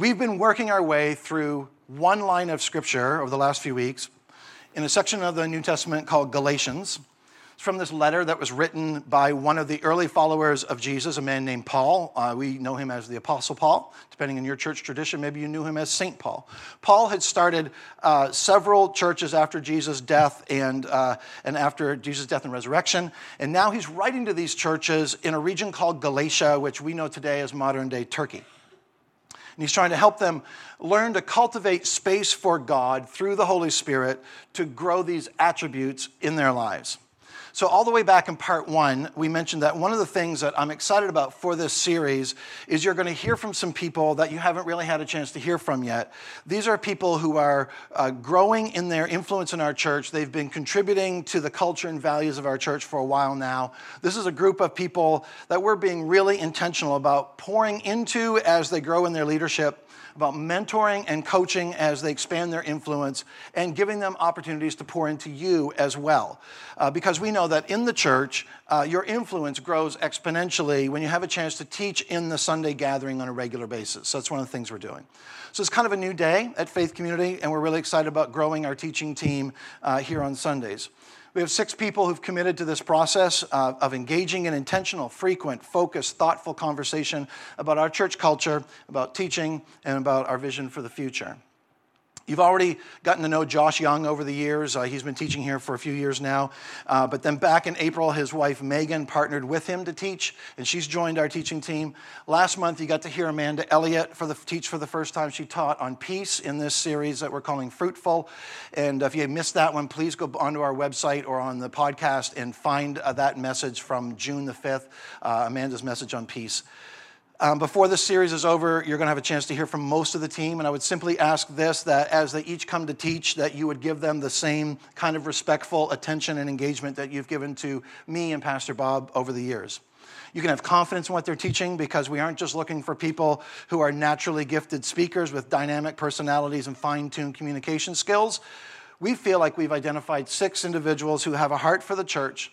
We've been working our way through one line of scripture over the last few weeks in a section of the New Testament called Galatians. It's from this letter that was written by one of the early followers of Jesus, a man named Paul. Uh, we know him as the Apostle Paul. Depending on your church tradition, maybe you knew him as St. Paul. Paul had started uh, several churches after Jesus' death and, uh, and after Jesus' death and resurrection. And now he's writing to these churches in a region called Galatia, which we know today as modern day Turkey. And he's trying to help them learn to cultivate space for God through the Holy Spirit to grow these attributes in their lives. So, all the way back in part one, we mentioned that one of the things that I'm excited about for this series is you're going to hear from some people that you haven't really had a chance to hear from yet. These are people who are uh, growing in their influence in our church. They've been contributing to the culture and values of our church for a while now. This is a group of people that we're being really intentional about pouring into as they grow in their leadership about mentoring and coaching as they expand their influence and giving them opportunities to pour into you as well. Uh, because we know that in the church, uh, your influence grows exponentially when you have a chance to teach in the Sunday gathering on a regular basis. So that's one of the things we're doing. So it's kind of a new day at Faith Community, and we're really excited about growing our teaching team uh, here on Sundays. We have six people who've committed to this process uh, of engaging in intentional, frequent, focused, thoughtful conversation about our church culture, about teaching, and about our vision for the future. You've already gotten to know Josh Young over the years. Uh, he's been teaching here for a few years now. Uh, but then back in April, his wife Megan partnered with him to teach, and she's joined our teaching team. Last month, you got to hear Amanda Elliott for the, teach for the first time. She taught on peace in this series that we're calling Fruitful. And if you missed that one, please go onto our website or on the podcast and find uh, that message from June the 5th, uh, Amanda's message on peace. Um, before this series is over, you're going to have a chance to hear from most of the team, and I would simply ask this that as they each come to teach, that you would give them the same kind of respectful attention and engagement that you've given to me and Pastor Bob over the years. You can have confidence in what they're teaching because we aren't just looking for people who are naturally gifted speakers with dynamic personalities and fine tuned communication skills. We feel like we've identified six individuals who have a heart for the church,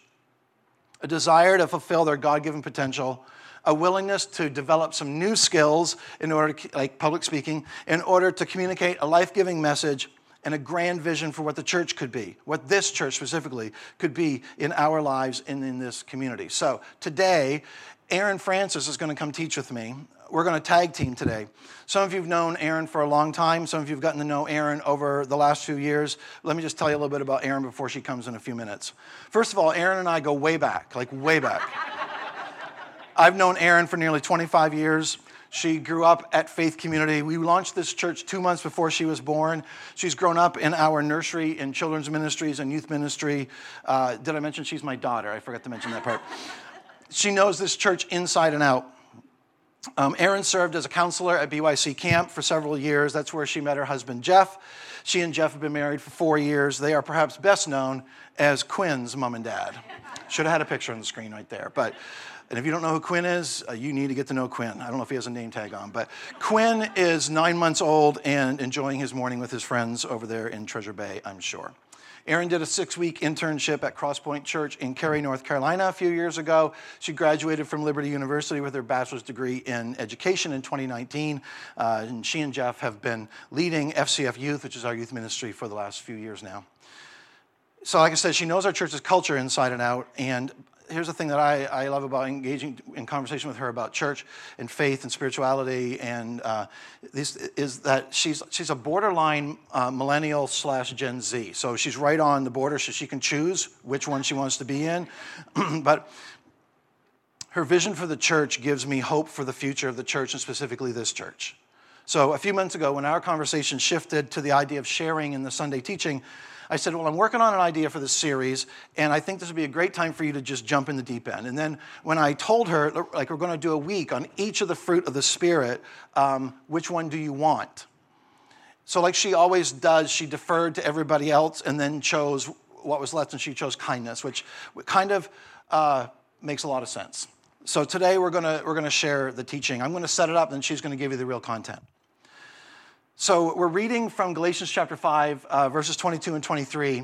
a desire to fulfill their God given potential a willingness to develop some new skills in order to, like public speaking, in order to communicate a life giving message and a grand vision for what the church could be, what this church specifically could be in our lives and in this community. So today, Erin Francis is going to come teach with me. We're going to tag team today. Some of you have known Erin for a long time. Some of you have gotten to know Erin over the last few years. Let me just tell you a little bit about Erin before she comes in a few minutes. First of all, Erin and I go way back, like way back. I've known Erin for nearly 25 years. She grew up at Faith Community. We launched this church two months before she was born. She's grown up in our nursery in children's ministries and youth ministry. Uh, did I mention she's my daughter? I forgot to mention that part. she knows this church inside and out. Um, Erin served as a counselor at BYC Camp for several years. That's where she met her husband, Jeff. She and Jeff have been married for four years. They are perhaps best known as Quinn's mom and dad. Should have had a picture on the screen right there. But and if you don't know who Quinn is, uh, you need to get to know Quinn. I don't know if he has a name tag on, but Quinn is nine months old and enjoying his morning with his friends over there in Treasure Bay, I'm sure. Erin did a six week internship at Crosspoint Church in Cary, North Carolina a few years ago. She graduated from Liberty University with her bachelor's degree in education in 2019. Uh, and she and Jeff have been leading FCF Youth, which is our youth ministry, for the last few years now. So, like I said, she knows our church's culture inside and out. And here's the thing that I, I love about engaging in conversation with her about church and faith and spirituality and uh, this is that she's she's a borderline uh, millennial slash Gen Z. So she's right on the border, so she can choose which one she wants to be in. but her vision for the church gives me hope for the future of the church and specifically this church. So a few months ago, when our conversation shifted to the idea of sharing in the Sunday teaching, I said, Well, I'm working on an idea for this series, and I think this would be a great time for you to just jump in the deep end. And then when I told her, like, we're going to do a week on each of the fruit of the Spirit, um, which one do you want? So, like she always does, she deferred to everybody else and then chose what was left, and she chose kindness, which kind of uh, makes a lot of sense. So today we're going to we're going to share the teaching. I'm going to set it up, and she's going to give you the real content. So we're reading from Galatians chapter 5, uh, verses 22 and 23,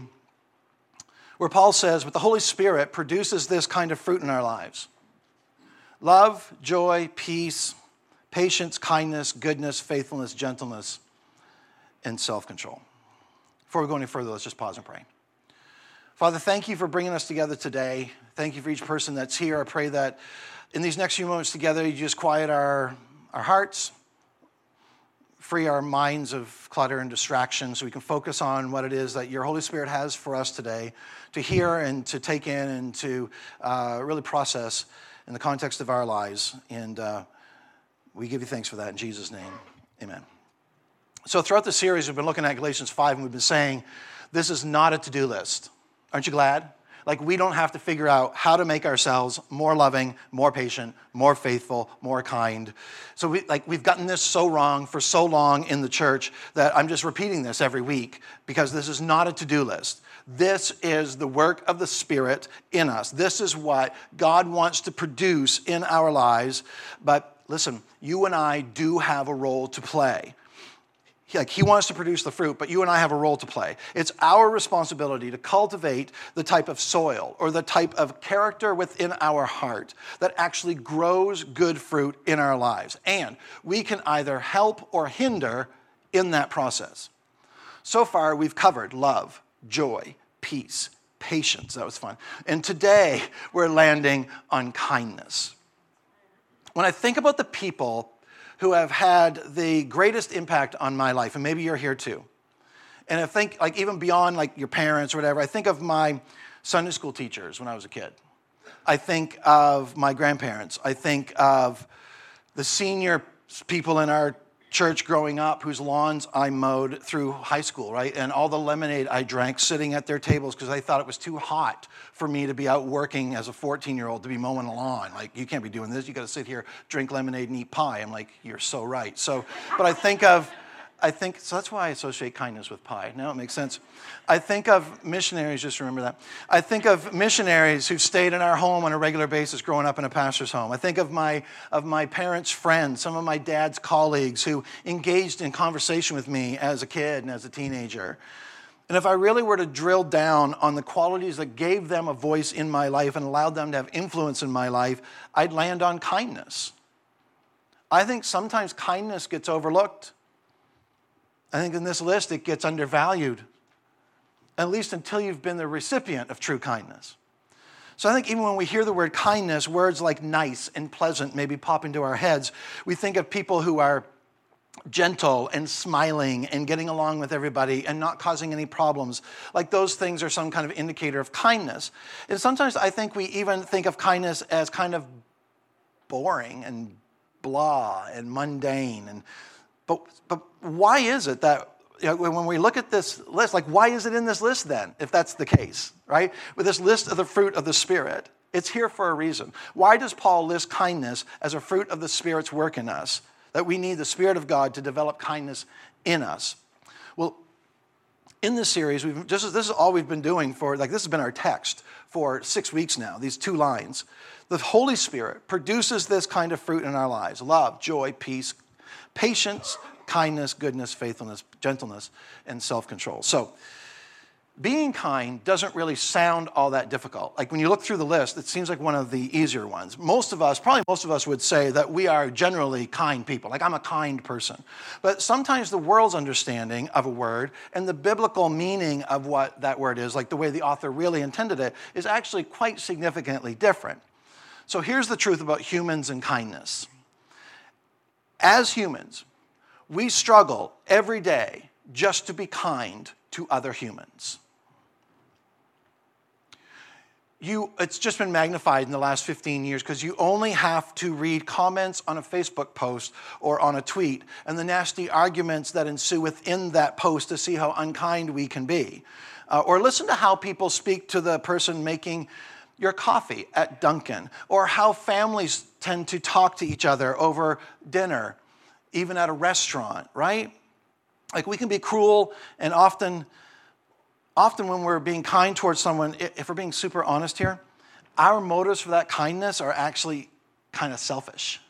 where Paul says, But the Holy Spirit produces this kind of fruit in our lives love, joy, peace, patience, kindness, goodness, faithfulness, gentleness, and self control. Before we go any further, let's just pause and pray. Father, thank you for bringing us together today. Thank you for each person that's here. I pray that in these next few moments together, you just quiet our, our hearts, free our minds of clutter and distraction so we can focus on what it is that your Holy Spirit has for us today to hear and to take in and to uh, really process in the context of our lives. And uh, we give you thanks for that in Jesus' name. Amen. So, throughout the series, we've been looking at Galatians 5 and we've been saying this is not a to do list. Aren't you glad? Like, we don't have to figure out how to make ourselves more loving, more patient, more faithful, more kind. So, we, like, we've gotten this so wrong for so long in the church that I'm just repeating this every week because this is not a to do list. This is the work of the Spirit in us. This is what God wants to produce in our lives. But listen, you and I do have a role to play like he wants to produce the fruit, but you and I have a role to play. It's our responsibility to cultivate the type of soil or the type of character within our heart that actually grows good fruit in our lives. And we can either help or hinder in that process. So far, we've covered love, joy, peace, patience. That was fun. And today, we're landing on kindness. When I think about the people who have had the greatest impact on my life, and maybe you're here too. And I think, like, even beyond like your parents or whatever, I think of my Sunday school teachers when I was a kid. I think of my grandparents. I think of the senior people in our church growing up whose lawns I mowed through high school, right? And all the lemonade I drank sitting at their tables because they thought it was too hot for me to be out working as a 14 year old to be mowing a lawn. Like, you can't be doing this. You got to sit here, drink lemonade, and eat pie. I'm like, you're so right. So, but I think of, I think, so that's why I associate kindness with pie. Now it makes sense. I think of missionaries, just remember that. I think of missionaries who've stayed in our home on a regular basis growing up in a pastor's home. I think of my, of my parents' friends, some of my dad's colleagues who engaged in conversation with me as a kid and as a teenager. And if I really were to drill down on the qualities that gave them a voice in my life and allowed them to have influence in my life, I'd land on kindness. I think sometimes kindness gets overlooked. I think in this list it gets undervalued, at least until you've been the recipient of true kindness. So I think even when we hear the word kindness, words like nice and pleasant maybe pop into our heads. We think of people who are gentle and smiling and getting along with everybody and not causing any problems. Like those things are some kind of indicator of kindness. And sometimes I think we even think of kindness as kind of boring and blah and mundane and but, but why is it that you know, when we look at this list, like why is it in this list then, if that's the case, right? With this list of the fruit of the Spirit, it's here for a reason. Why does Paul list kindness as a fruit of the Spirit's work in us? That we need the Spirit of God to develop kindness in us. Well, in this series, we've just this is all we've been doing for like this has been our text for six weeks now. These two lines, the Holy Spirit produces this kind of fruit in our lives: love, joy, peace, patience, kindness, goodness, faithfulness, gentleness, and self control. So, being kind doesn't really sound all that difficult. Like when you look through the list, it seems like one of the easier ones. Most of us, probably most of us, would say that we are generally kind people. Like I'm a kind person. But sometimes the world's understanding of a word and the biblical meaning of what that word is, like the way the author really intended it, is actually quite significantly different. So here's the truth about humans and kindness as humans, we struggle every day just to be kind to other humans. You, it's just been magnified in the last 15 years because you only have to read comments on a Facebook post or on a tweet and the nasty arguments that ensue within that post to see how unkind we can be. Uh, or listen to how people speak to the person making your coffee at Dunkin', or how families tend to talk to each other over dinner, even at a restaurant, right? Like we can be cruel and often often when we're being kind towards someone, if we're being super honest here, our motives for that kindness are actually kind of selfish.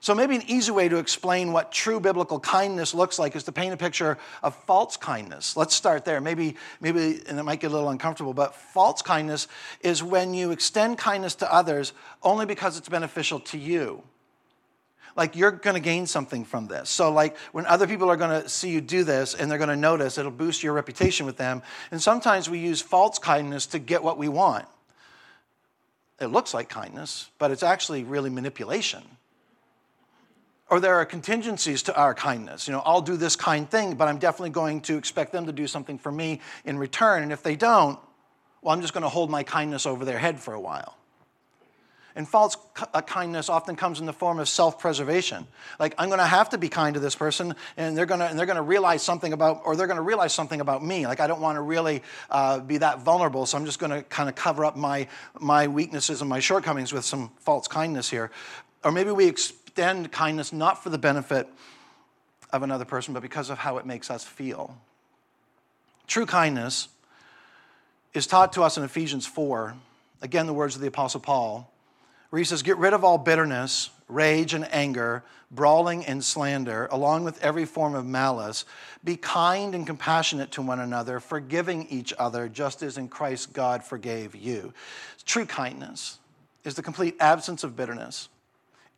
So, maybe an easy way to explain what true biblical kindness looks like is to paint a picture of false kindness. Let's start there. Maybe, maybe, and it might get a little uncomfortable, but false kindness is when you extend kindness to others only because it's beneficial to you. Like you're going to gain something from this. So, like when other people are going to see you do this and they're going to notice, it'll boost your reputation with them. And sometimes we use false kindness to get what we want. It looks like kindness, but it's actually really manipulation. Or there are contingencies to our kindness. You know, I'll do this kind thing, but I'm definitely going to expect them to do something for me in return. And if they don't, well, I'm just going to hold my kindness over their head for a while. And false uh, kindness often comes in the form of self preservation. Like, I'm going to have to be kind to this person, and they're going to, and they're going to realize something about, or they're going to realize something about me. Like, I don't want to really uh, be that vulnerable, so I'm just going to kind of cover up my, my weaknesses and my shortcomings with some false kindness here. Or maybe we extend kindness not for the benefit of another person, but because of how it makes us feel. True kindness is taught to us in Ephesians 4. Again, the words of the Apostle Paul where he says, Get rid of all bitterness, rage, and anger, brawling and slander, along with every form of malice. Be kind and compassionate to one another, forgiving each other, just as in Christ God forgave you. True kindness is the complete absence of bitterness,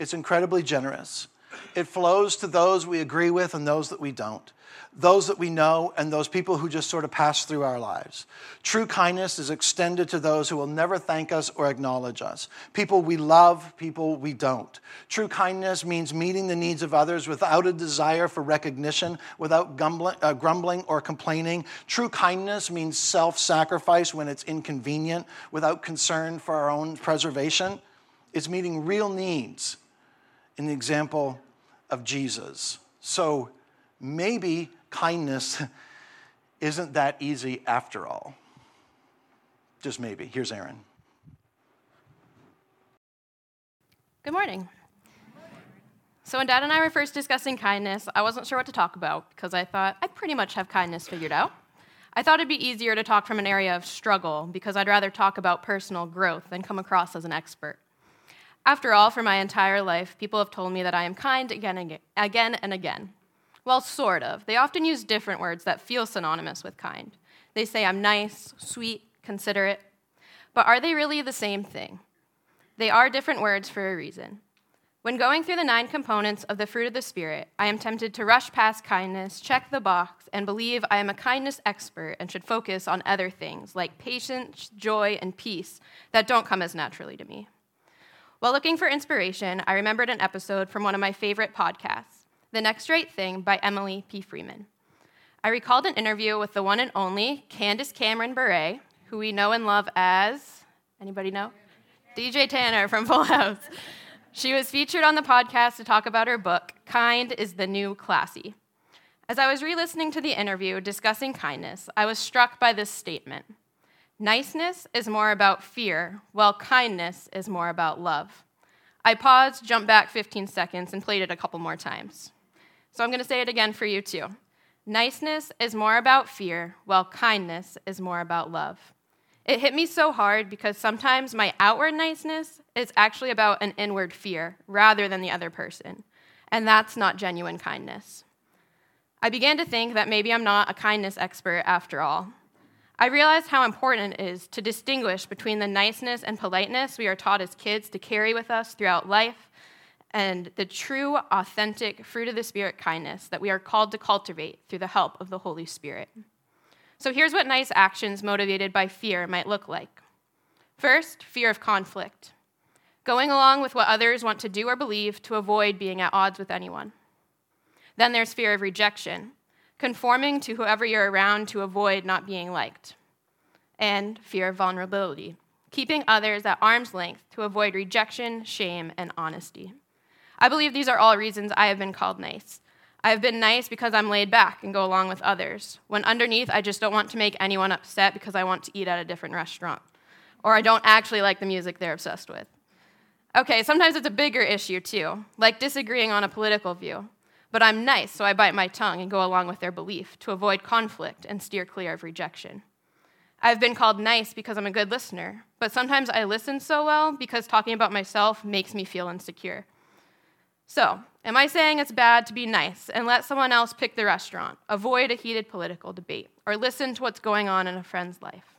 it's incredibly generous. It flows to those we agree with and those that we don't those that we know, and those people who just sort of pass through our lives. True kindness is extended to those who will never thank us or acknowledge us. People we love, people we don't. True kindness means meeting the needs of others without a desire for recognition, without grumbling, uh, grumbling or complaining. True kindness means self sacrifice when it's inconvenient, without concern for our own preservation. It's meeting real needs in the example of Jesus. So maybe kindness isn't that easy after all. Just maybe. Here's Erin. Good morning. So, when Dad and I were first discussing kindness, I wasn't sure what to talk about because I thought I pretty much have kindness figured out. I thought it'd be easier to talk from an area of struggle because I'd rather talk about personal growth than come across as an expert. After all, for my entire life, people have told me that I am kind again and again and again. Well, sort of. They often use different words that feel synonymous with kind. They say, I'm nice, sweet, considerate. But are they really the same thing? They are different words for a reason. When going through the nine components of the fruit of the Spirit, I am tempted to rush past kindness, check the box, and believe I am a kindness expert and should focus on other things like patience, joy, and peace that don't come as naturally to me. While looking for inspiration, I remembered an episode from one of my favorite podcasts. The Next Right Thing by Emily P. Freeman. I recalled an interview with the one and only Candace Cameron Bure, who we know and love as, anybody know? DJ Tanner from Full House. She was featured on the podcast to talk about her book, Kind is the New Classy. As I was re listening to the interview discussing kindness, I was struck by this statement Niceness is more about fear, while kindness is more about love. I paused, jumped back 15 seconds, and played it a couple more times. So I'm going to say it again for you too. Niceness is more about fear, while kindness is more about love. It hit me so hard because sometimes my outward niceness is actually about an inward fear rather than the other person. And that's not genuine kindness. I began to think that maybe I'm not a kindness expert after all. I realized how important it is to distinguish between the niceness and politeness we are taught as kids to carry with us throughout life and the true, authentic fruit of the Spirit kindness that we are called to cultivate through the help of the Holy Spirit. So here's what nice actions motivated by fear might look like. First, fear of conflict, going along with what others want to do or believe to avoid being at odds with anyone. Then there's fear of rejection, conforming to whoever you're around to avoid not being liked. And fear of vulnerability, keeping others at arm's length to avoid rejection, shame, and honesty. I believe these are all reasons I have been called nice. I have been nice because I'm laid back and go along with others, when underneath I just don't want to make anyone upset because I want to eat at a different restaurant, or I don't actually like the music they're obsessed with. Okay, sometimes it's a bigger issue too, like disagreeing on a political view. But I'm nice, so I bite my tongue and go along with their belief to avoid conflict and steer clear of rejection. I've been called nice because I'm a good listener, but sometimes I listen so well because talking about myself makes me feel insecure. So, am I saying it's bad to be nice and let someone else pick the restaurant, avoid a heated political debate, or listen to what's going on in a friend's life?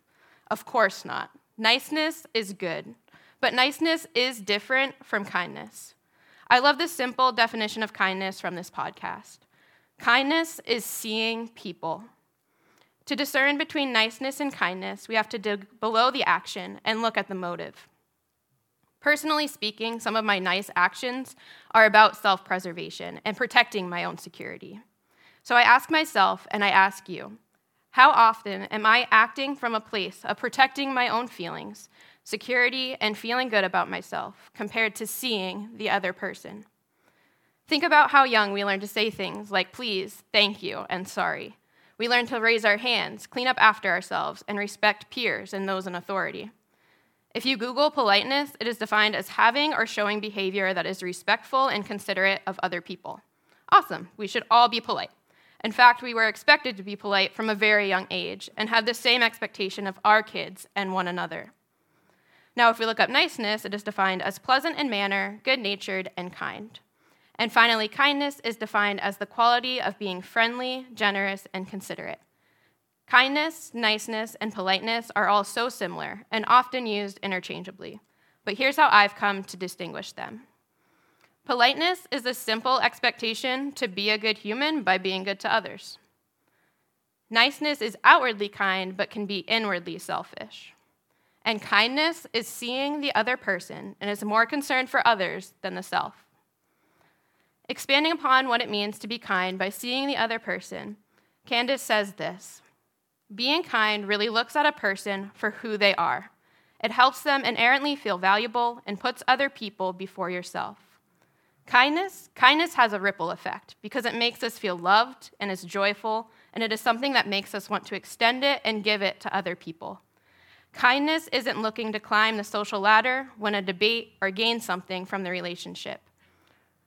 Of course not. Niceness is good, but niceness is different from kindness. I love the simple definition of kindness from this podcast. Kindness is seeing people. To discern between niceness and kindness, we have to dig below the action and look at the motive. Personally speaking, some of my nice actions are about self preservation and protecting my own security. So I ask myself and I ask you how often am I acting from a place of protecting my own feelings, security, and feeling good about myself compared to seeing the other person? Think about how young we learn to say things like please, thank you, and sorry. We learn to raise our hands, clean up after ourselves, and respect peers and those in authority. If you Google politeness, it is defined as having or showing behavior that is respectful and considerate of other people. Awesome, we should all be polite. In fact, we were expected to be polite from a very young age and have the same expectation of our kids and one another. Now, if we look up niceness, it is defined as pleasant in manner, good natured, and kind. And finally, kindness is defined as the quality of being friendly, generous, and considerate. Kindness, niceness, and politeness are all so similar and often used interchangeably. But here's how I've come to distinguish them. Politeness is a simple expectation to be a good human by being good to others. Niceness is outwardly kind but can be inwardly selfish. And kindness is seeing the other person and is more concerned for others than the self. Expanding upon what it means to be kind by seeing the other person, Candace says this being kind really looks at a person for who they are. It helps them inherently feel valuable and puts other people before yourself. Kindness, kindness has a ripple effect because it makes us feel loved and is joyful, and it is something that makes us want to extend it and give it to other people. Kindness isn't looking to climb the social ladder, win a debate, or gain something from the relationship.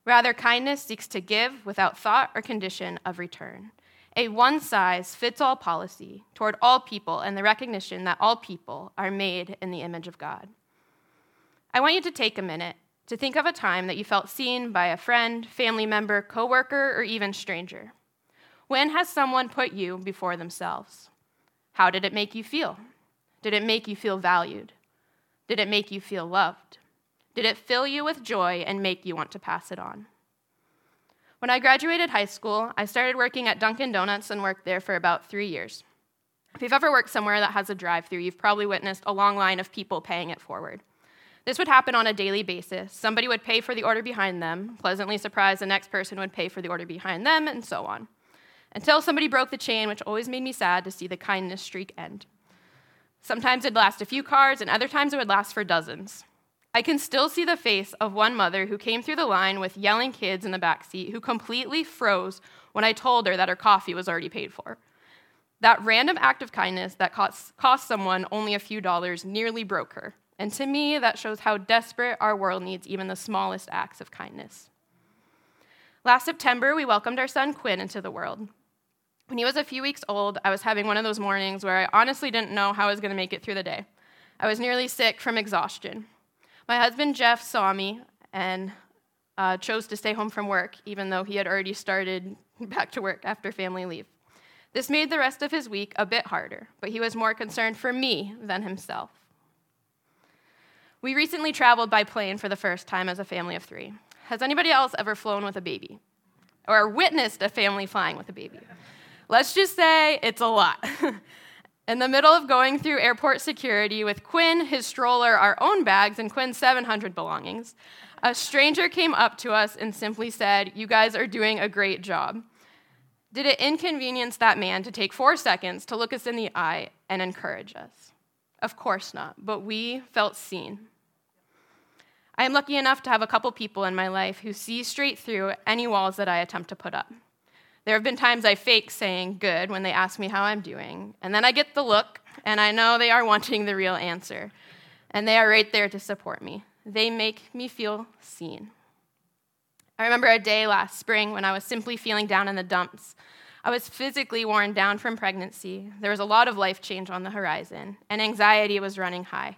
Rather, kindness seeks to give without thought or condition of return a one size fits all policy toward all people and the recognition that all people are made in the image of God. I want you to take a minute to think of a time that you felt seen by a friend, family member, coworker, or even stranger. When has someone put you before themselves? How did it make you feel? Did it make you feel valued? Did it make you feel loved? Did it fill you with joy and make you want to pass it on? When I graduated high school, I started working at Dunkin' Donuts and worked there for about three years. If you've ever worked somewhere that has a drive through, you've probably witnessed a long line of people paying it forward. This would happen on a daily basis. Somebody would pay for the order behind them, pleasantly surprised the next person would pay for the order behind them, and so on. Until somebody broke the chain, which always made me sad to see the kindness streak end. Sometimes it'd last a few cars, and other times it would last for dozens. I can still see the face of one mother who came through the line with yelling kids in the back seat who completely froze when I told her that her coffee was already paid for. That random act of kindness that cost, cost someone only a few dollars nearly broke her. And to me, that shows how desperate our world needs even the smallest acts of kindness. Last September, we welcomed our son Quinn into the world. When he was a few weeks old, I was having one of those mornings where I honestly didn't know how I was going to make it through the day. I was nearly sick from exhaustion. My husband Jeff saw me and uh, chose to stay home from work, even though he had already started back to work after family leave. This made the rest of his week a bit harder, but he was more concerned for me than himself. We recently traveled by plane for the first time as a family of three. Has anybody else ever flown with a baby? Or witnessed a family flying with a baby? Let's just say it's a lot. In the middle of going through airport security with Quinn, his stroller, our own bags, and Quinn's 700 belongings, a stranger came up to us and simply said, You guys are doing a great job. Did it inconvenience that man to take four seconds to look us in the eye and encourage us? Of course not, but we felt seen. I am lucky enough to have a couple people in my life who see straight through any walls that I attempt to put up. There have been times I fake saying good when they ask me how I'm doing, and then I get the look, and I know they are wanting the real answer. And they are right there to support me. They make me feel seen. I remember a day last spring when I was simply feeling down in the dumps. I was physically worn down from pregnancy. There was a lot of life change on the horizon, and anxiety was running high.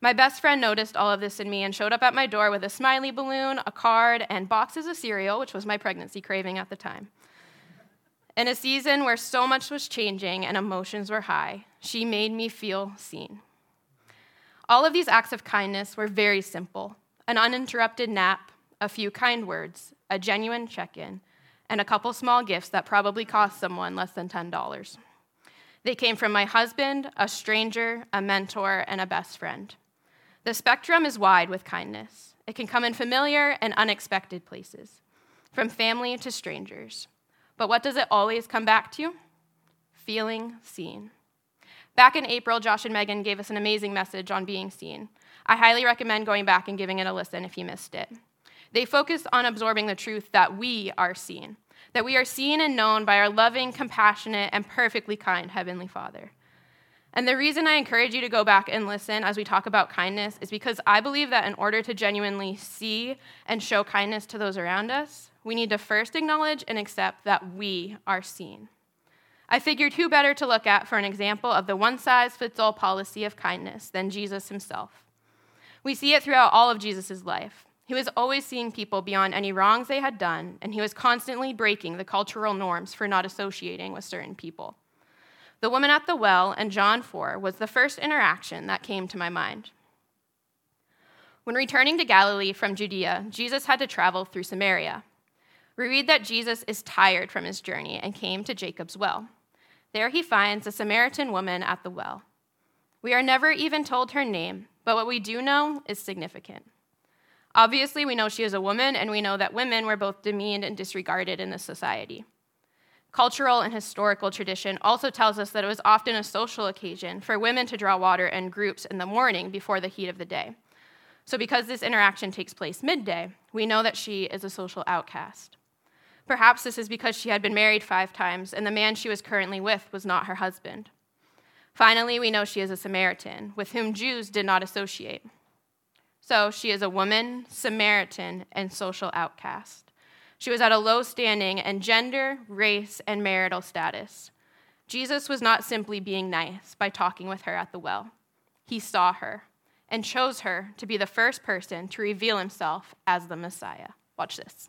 My best friend noticed all of this in me and showed up at my door with a smiley balloon, a card, and boxes of cereal, which was my pregnancy craving at the time. In a season where so much was changing and emotions were high, she made me feel seen. All of these acts of kindness were very simple an uninterrupted nap, a few kind words, a genuine check in, and a couple small gifts that probably cost someone less than $10. They came from my husband, a stranger, a mentor, and a best friend. The spectrum is wide with kindness. It can come in familiar and unexpected places, from family to strangers. But what does it always come back to? Feeling seen. Back in April, Josh and Megan gave us an amazing message on being seen. I highly recommend going back and giving it a listen if you missed it. They focus on absorbing the truth that we are seen, that we are seen and known by our loving, compassionate, and perfectly kind Heavenly Father. And the reason I encourage you to go back and listen as we talk about kindness is because I believe that in order to genuinely see and show kindness to those around us, we need to first acknowledge and accept that we are seen. I figured who better to look at for an example of the one size fits all policy of kindness than Jesus himself. We see it throughout all of Jesus' life. He was always seeing people beyond any wrongs they had done, and he was constantly breaking the cultural norms for not associating with certain people. The woman at the well and John 4 was the first interaction that came to my mind. When returning to Galilee from Judea, Jesus had to travel through Samaria. We read that Jesus is tired from his journey and came to Jacob's well. There he finds a Samaritan woman at the well. We are never even told her name, but what we do know is significant. Obviously, we know she is a woman, and we know that women were both demeaned and disregarded in this society. Cultural and historical tradition also tells us that it was often a social occasion for women to draw water in groups in the morning before the heat of the day. So, because this interaction takes place midday, we know that she is a social outcast. Perhaps this is because she had been married five times and the man she was currently with was not her husband. Finally, we know she is a Samaritan, with whom Jews did not associate. So she is a woman, Samaritan, and social outcast. She was at a low standing in gender, race, and marital status. Jesus was not simply being nice by talking with her at the well. He saw her and chose her to be the first person to reveal himself as the Messiah. Watch this.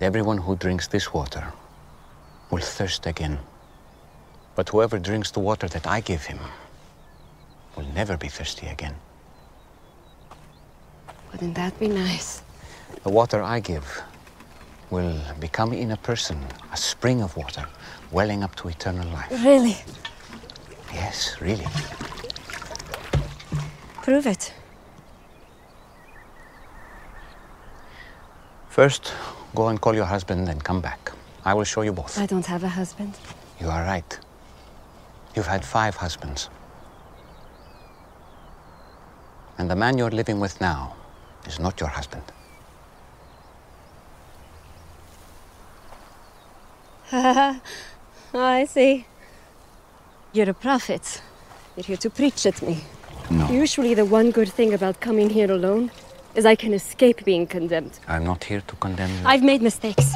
Everyone who drinks this water will thirst again. But whoever drinks the water that I give him will never be thirsty again. Wouldn't that be nice? The water I give will become in a person a spring of water welling up to eternal life. Really? Yes, really. Prove it. First, go and call your husband and come back. I will show you both. I don't have a husband. You are right. You've had five husbands. And the man you're living with now is not your husband. oh, I see. You're a prophet. You're here to preach at me. No. Usually, the one good thing about coming here alone is I can escape being condemned. I'm not here to condemn you. I've made mistakes.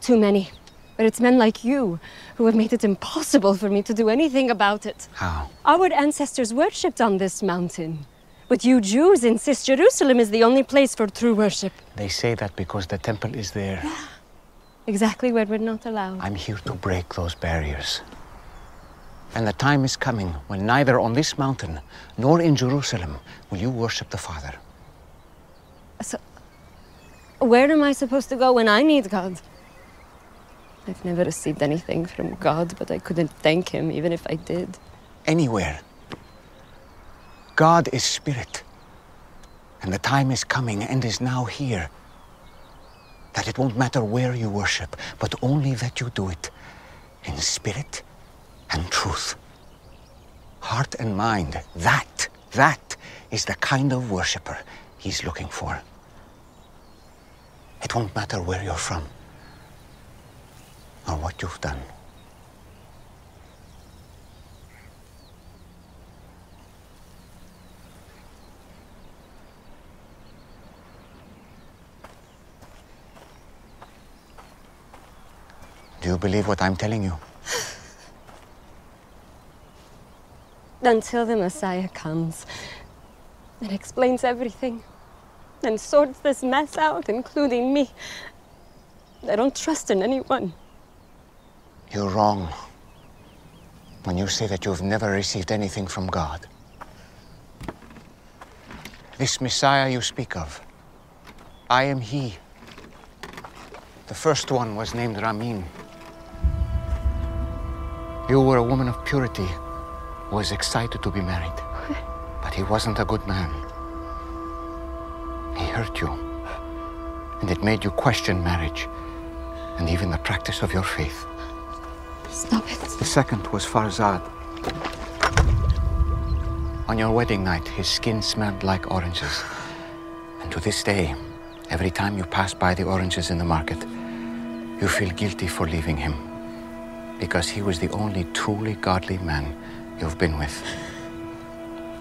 Too many. But it's men like you who have made it impossible for me to do anything about it. How? Our ancestors worshipped on this mountain. But you Jews insist Jerusalem is the only place for true worship. They say that because the temple is there. Exactly where we're not allowed. I'm here to break those barriers. And the time is coming when neither on this mountain nor in Jerusalem will you worship the Father. So, where am I supposed to go when I need God? I've never received anything from God, but I couldn't thank Him even if I did. Anywhere. God is spirit. And the time is coming and is now here that it won't matter where you worship, but only that you do it in spirit and truth. Heart and mind, that, that is the kind of worshiper he's looking for. It won't matter where you're from or what you've done. Do you believe what I'm telling you? Until the Messiah comes and explains everything and sorts this mess out, including me. I don't trust in anyone. You're wrong when you say that you've never received anything from God. This Messiah you speak of, I am He. The first one was named Ramin. You were a woman of purity who was excited to be married. But he wasn't a good man. Hurt you. And it made you question marriage and even the practice of your faith. Stop it. The second was Farzad. On your wedding night, his skin smelled like oranges. And to this day, every time you pass by the oranges in the market, you feel guilty for leaving him. Because he was the only truly godly man you've been with.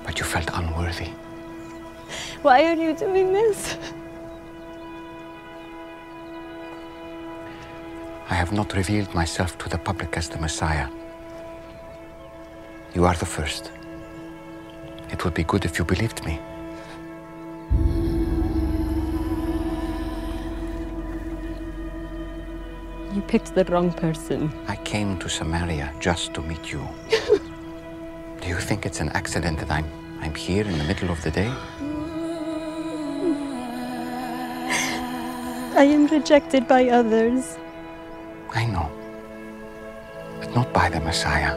But you felt unworthy. Why are you doing this? I have not revealed myself to the public as the Messiah. You are the first. It would be good if you believed me. You picked the wrong person. I came to Samaria just to meet you. Do you think it's an accident that I'm I'm here in the middle of the day? I am rejected by others. I know. But not by the Messiah.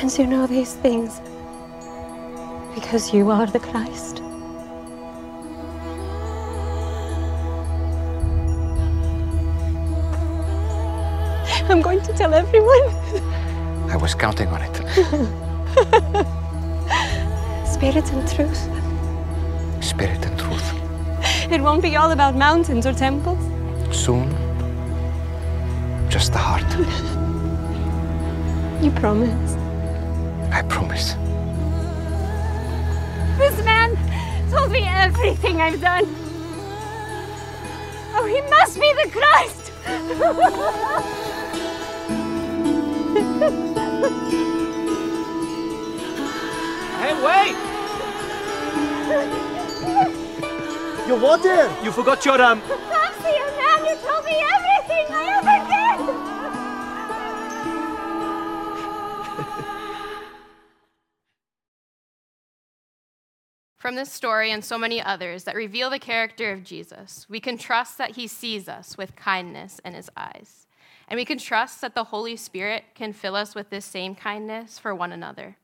And you know these things because you are the Christ. I'm going to tell everyone. I was counting on it. Spirit and truth. Spirit and truth. It won't be all about mountains or temples. Soon, just the heart. You promise. I promise. This man told me everything I've done. Oh, he must be the Christ! you what there? You forgot your um. Fancy you, man! You told me everything I ever did! From this story and so many others that reveal the character of Jesus, we can trust that he sees us with kindness in his eyes. And we can trust that the Holy Spirit can fill us with this same kindness for one another.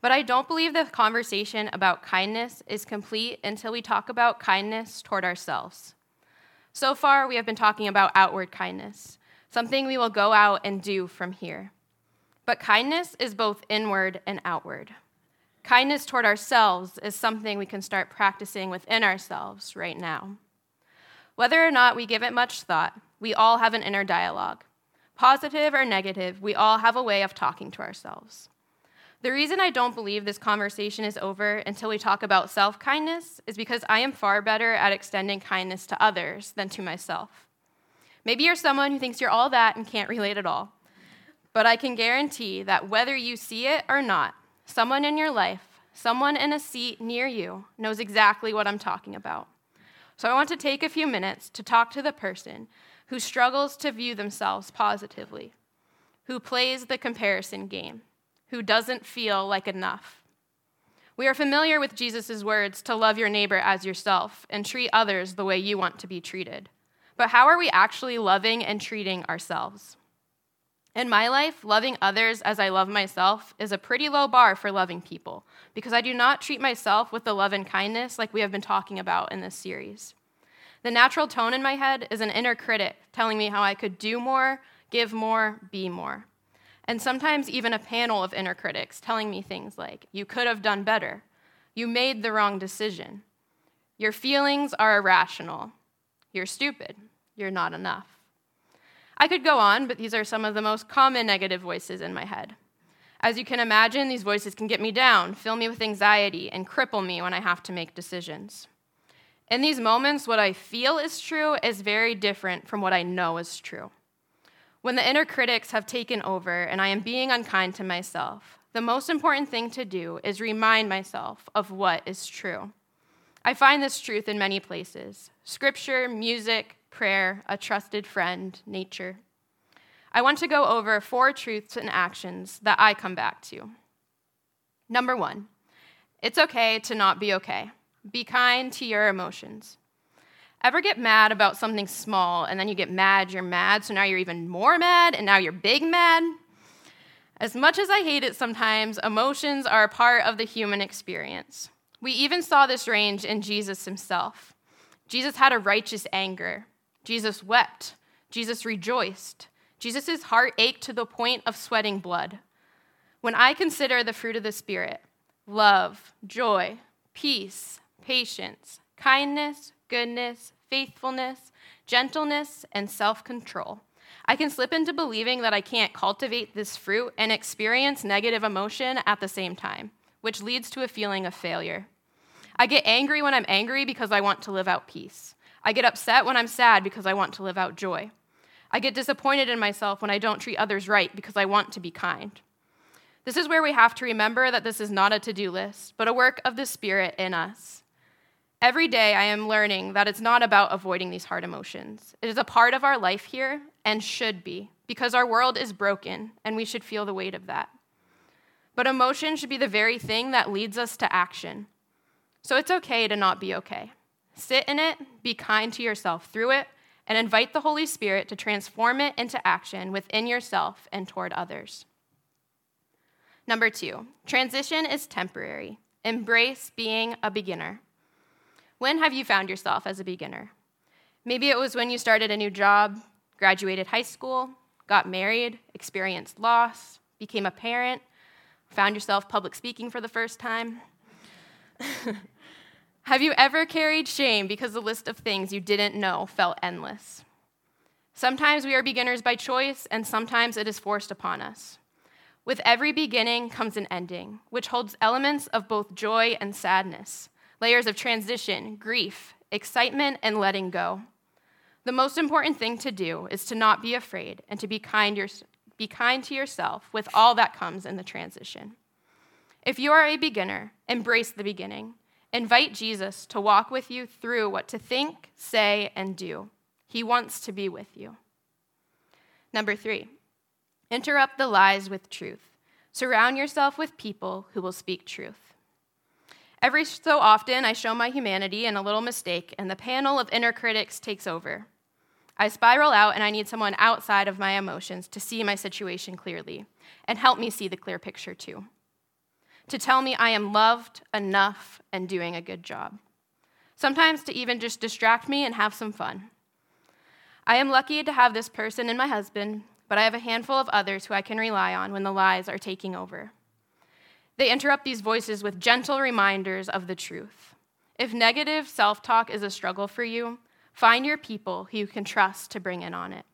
But I don't believe the conversation about kindness is complete until we talk about kindness toward ourselves. So far, we have been talking about outward kindness, something we will go out and do from here. But kindness is both inward and outward. Kindness toward ourselves is something we can start practicing within ourselves right now. Whether or not we give it much thought, we all have an inner dialogue. Positive or negative, we all have a way of talking to ourselves. The reason I don't believe this conversation is over until we talk about self kindness is because I am far better at extending kindness to others than to myself. Maybe you're someone who thinks you're all that and can't relate at all. But I can guarantee that whether you see it or not, someone in your life, someone in a seat near you, knows exactly what I'm talking about. So I want to take a few minutes to talk to the person who struggles to view themselves positively, who plays the comparison game, who doesn't feel like enough. We are familiar with Jesus' words to love your neighbor as yourself and treat others the way you want to be treated. But how are we actually loving and treating ourselves? In my life, loving others as I love myself is a pretty low bar for loving people because I do not treat myself with the love and kindness like we have been talking about in this series. The natural tone in my head is an inner critic telling me how I could do more, give more, be more. And sometimes even a panel of inner critics telling me things like, you could have done better, you made the wrong decision, your feelings are irrational, you're stupid, you're not enough. I could go on, but these are some of the most common negative voices in my head. As you can imagine, these voices can get me down, fill me with anxiety, and cripple me when I have to make decisions. In these moments, what I feel is true is very different from what I know is true. When the inner critics have taken over and I am being unkind to myself, the most important thing to do is remind myself of what is true. I find this truth in many places scripture, music, prayer, a trusted friend, nature. I want to go over four truths and actions that I come back to. Number one, it's okay to not be okay. Be kind to your emotions. Ever get mad about something small and then you get mad, you're mad, so now you're even more mad, and now you're big mad? As much as I hate it sometimes, emotions are a part of the human experience. We even saw this range in Jesus himself. Jesus had a righteous anger, Jesus wept. Jesus rejoiced. Jesus' heart ached to the point of sweating blood. When I consider the fruit of the Spirit love, joy, peace, patience, kindness, goodness, faithfulness, gentleness, and self control, I can slip into believing that I can't cultivate this fruit and experience negative emotion at the same time, which leads to a feeling of failure. I get angry when I'm angry because I want to live out peace. I get upset when I'm sad because I want to live out joy. I get disappointed in myself when I don't treat others right because I want to be kind. This is where we have to remember that this is not a to do list, but a work of the Spirit in us. Every day, I am learning that it's not about avoiding these hard emotions. It is a part of our life here and should be, because our world is broken and we should feel the weight of that. But emotion should be the very thing that leads us to action. So it's okay to not be okay. Sit in it, be kind to yourself through it, and invite the Holy Spirit to transform it into action within yourself and toward others. Number two, transition is temporary. Embrace being a beginner. When have you found yourself as a beginner? Maybe it was when you started a new job, graduated high school, got married, experienced loss, became a parent, found yourself public speaking for the first time. Have you ever carried shame because the list of things you didn't know felt endless? Sometimes we are beginners by choice, and sometimes it is forced upon us. With every beginning comes an ending, which holds elements of both joy and sadness, layers of transition, grief, excitement, and letting go. The most important thing to do is to not be afraid and to be kind, your, be kind to yourself with all that comes in the transition. If you are a beginner, embrace the beginning Invite Jesus to walk with you through what to think, say, and do. He wants to be with you. Number three, interrupt the lies with truth. Surround yourself with people who will speak truth. Every so often, I show my humanity in a little mistake, and the panel of inner critics takes over. I spiral out, and I need someone outside of my emotions to see my situation clearly and help me see the clear picture too to tell me I am loved enough and doing a good job. Sometimes to even just distract me and have some fun. I am lucky to have this person in my husband, but I have a handful of others who I can rely on when the lies are taking over. They interrupt these voices with gentle reminders of the truth. If negative self talk is a struggle for you, find your people who you can trust to bring in on it.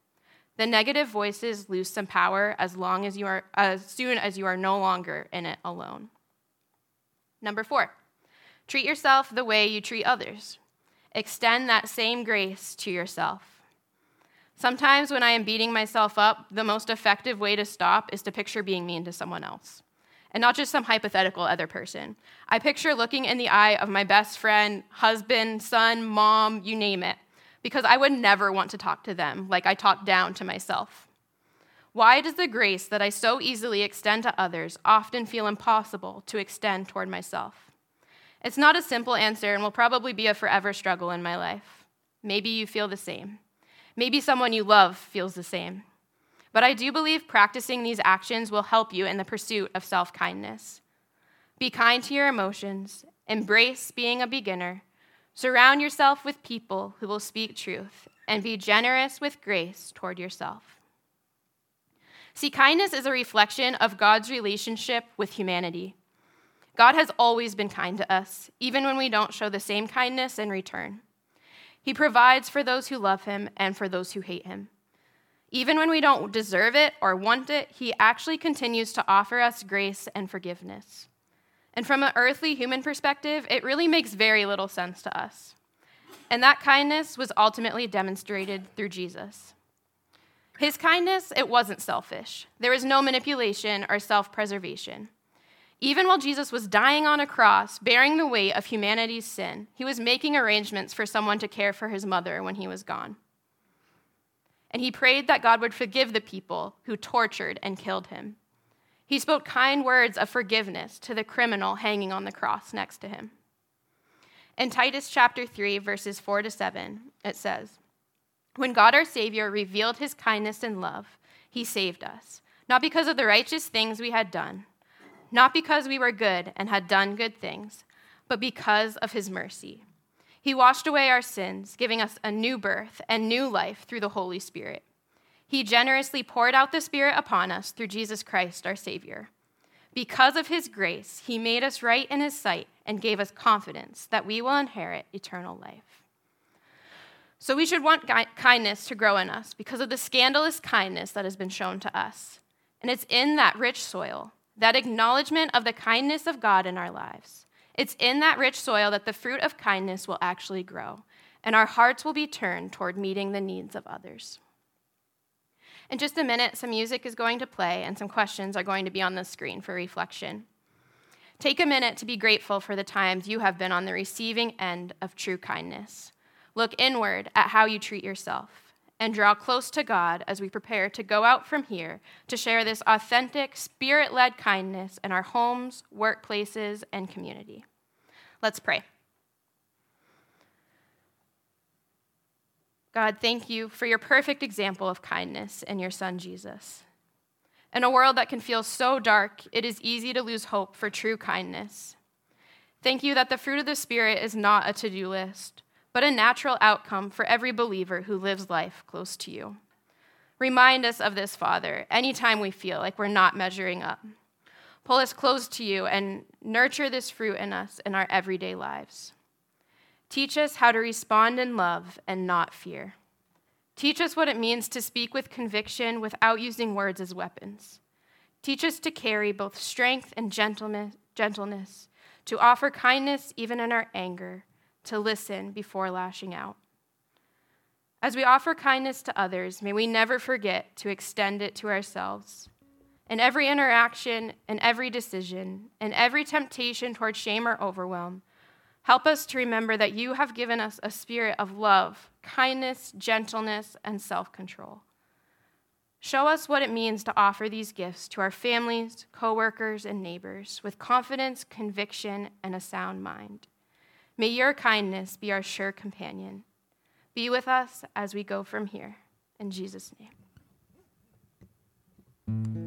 The negative voices lose some power as long as you are as soon as you are no longer in it alone. Number 4. Treat yourself the way you treat others. Extend that same grace to yourself. Sometimes when I am beating myself up, the most effective way to stop is to picture being mean to someone else. And not just some hypothetical other person. I picture looking in the eye of my best friend, husband, son, mom, you name it, because I would never want to talk to them like I talk down to myself. Why does the grace that I so easily extend to others often feel impossible to extend toward myself? It's not a simple answer and will probably be a forever struggle in my life. Maybe you feel the same. Maybe someone you love feels the same. But I do believe practicing these actions will help you in the pursuit of self kindness. Be kind to your emotions, embrace being a beginner, surround yourself with people who will speak truth, and be generous with grace toward yourself. See, kindness is a reflection of God's relationship with humanity. God has always been kind to us, even when we don't show the same kindness in return. He provides for those who love him and for those who hate him. Even when we don't deserve it or want it, he actually continues to offer us grace and forgiveness. And from an earthly human perspective, it really makes very little sense to us. And that kindness was ultimately demonstrated through Jesus. His kindness, it wasn't selfish. There was no manipulation or self preservation. Even while Jesus was dying on a cross, bearing the weight of humanity's sin, he was making arrangements for someone to care for his mother when he was gone. And he prayed that God would forgive the people who tortured and killed him. He spoke kind words of forgiveness to the criminal hanging on the cross next to him. In Titus chapter 3, verses 4 to 7, it says, When God our Savior revealed his kindness and love, he saved us, not because of the righteous things we had done not because we were good and had done good things, but because of his mercy. He washed away our sins, giving us a new birth and new life through the Holy Spirit. He generously poured out the Spirit upon us through Jesus Christ, our Savior. Because of his grace, he made us right in his sight and gave us confidence that we will inherit eternal life. So we should want kindness to grow in us because of the scandalous kindness that has been shown to us. And it's in that rich soil that acknowledgement of the kindness of God in our lives. It's in that rich soil that the fruit of kindness will actually grow, and our hearts will be turned toward meeting the needs of others. In just a minute, some music is going to play, and some questions are going to be on the screen for reflection. Take a minute to be grateful for the times you have been on the receiving end of true kindness. Look inward at how you treat yourself and draw close to God as we prepare to go out from here to share this authentic, spirit led kindness in our homes, workplaces, and community. Let's pray. God, thank you for your perfect example of kindness in your Son, Jesus. In a world that can feel so dark, it is easy to lose hope for true kindness. Thank you that the fruit of the Spirit is not a to do list, but a natural outcome for every believer who lives life close to you. Remind us of this, Father, anytime we feel like we're not measuring up. Pull us close to you and nurture this fruit in us in our everyday lives. Teach us how to respond in love and not fear. Teach us what it means to speak with conviction without using words as weapons. Teach us to carry both strength and gentleness, gentleness to offer kindness even in our anger, to listen before lashing out. As we offer kindness to others, may we never forget to extend it to ourselves. In every interaction, in every decision, in every temptation toward shame or overwhelm, help us to remember that you have given us a spirit of love, kindness, gentleness, and self control. Show us what it means to offer these gifts to our families, coworkers, and neighbors with confidence, conviction, and a sound mind. May your kindness be our sure companion. Be with us as we go from here. In Jesus' name.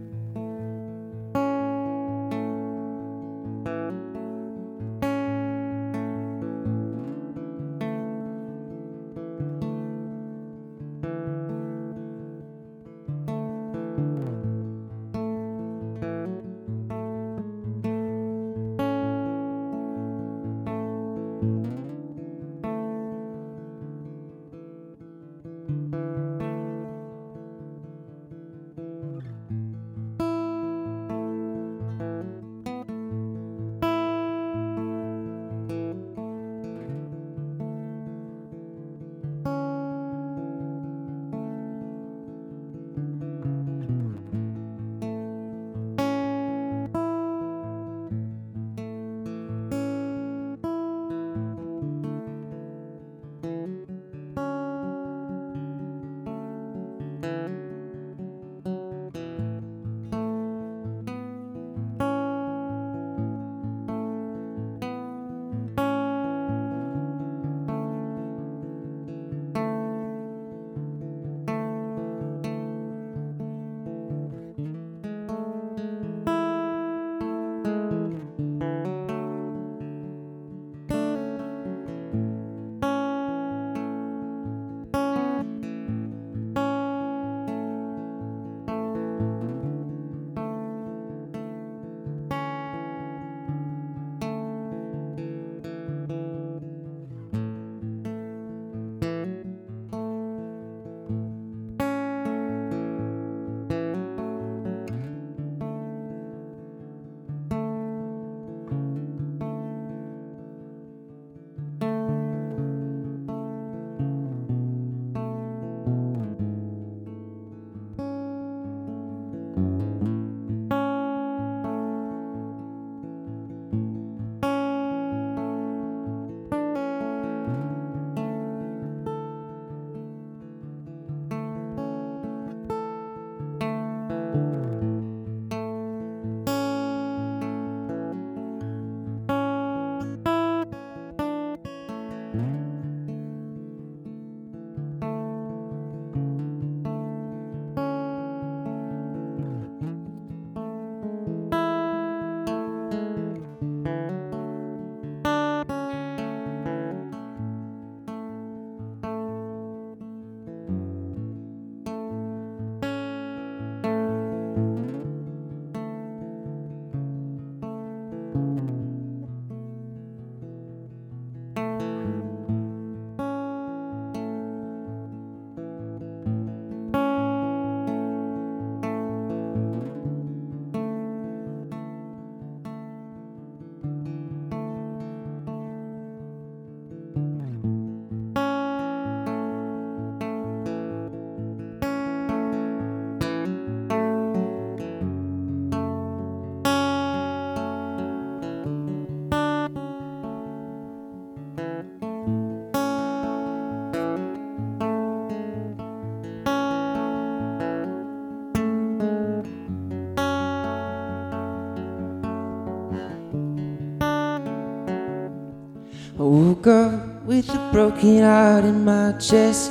Broken heart in my chest.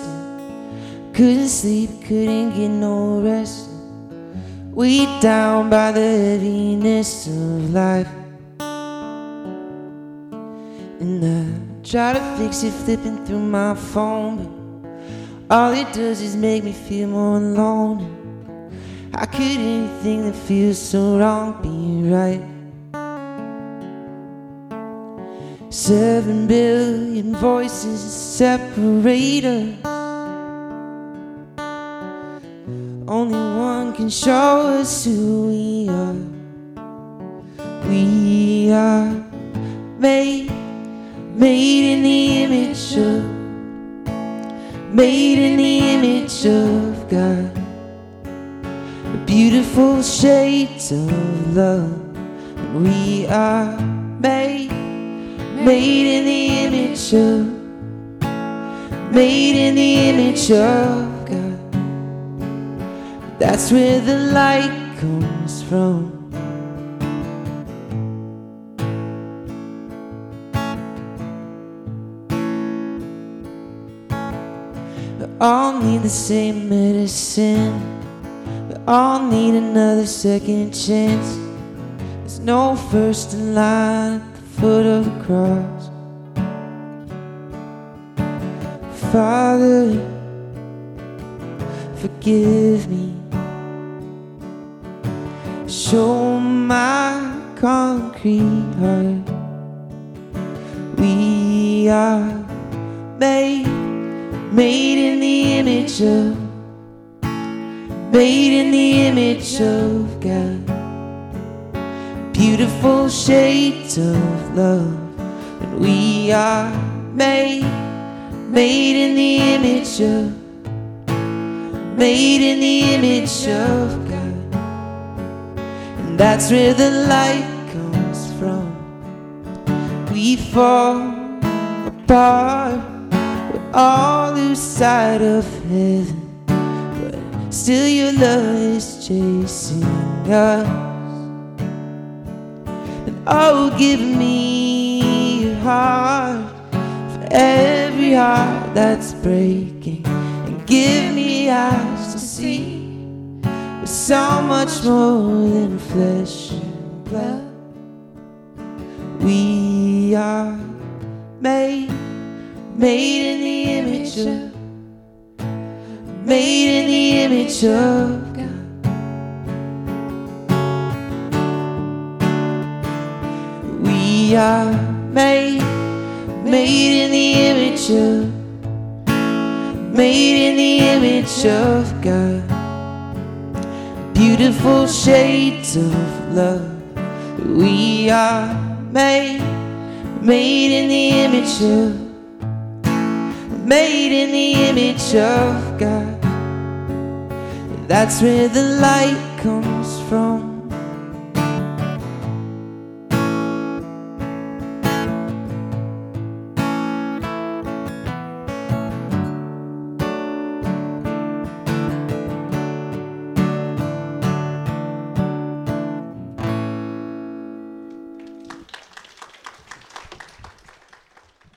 Couldn't sleep, couldn't get no rest. Weighed down by the heaviness of life. And I try to fix it, flipping through my phone. But all it does is make me feel more alone. How could anything that feels so wrong be right? Seven billion voices separate us. Only one can show us who we are. We are made, made in the image of, made in the image of God. The Beautiful shades of love. We are made made in the image of, made in the image of God. That's where the light comes from. We all need the same medicine. We all need another second chance. There's no first in line foot of the cross. Father, forgive me. Show my concrete heart. We are made, made in the image of, made in the image of God beautiful shades of love. And we are made, made in the image of, made in the image of God. And that's where the light comes from. We fall apart, we all lose sight of heaven. But still, your love is chasing us. Oh, give me your heart for every heart that's breaking, and give me eyes to see we're so much more than flesh and blood. We are made, made in the image of, made in the image of We are made, made in the image of, made in the image of God. Beautiful shades of love. We are made, made in the image of, made in the image of God. That's where the light comes from.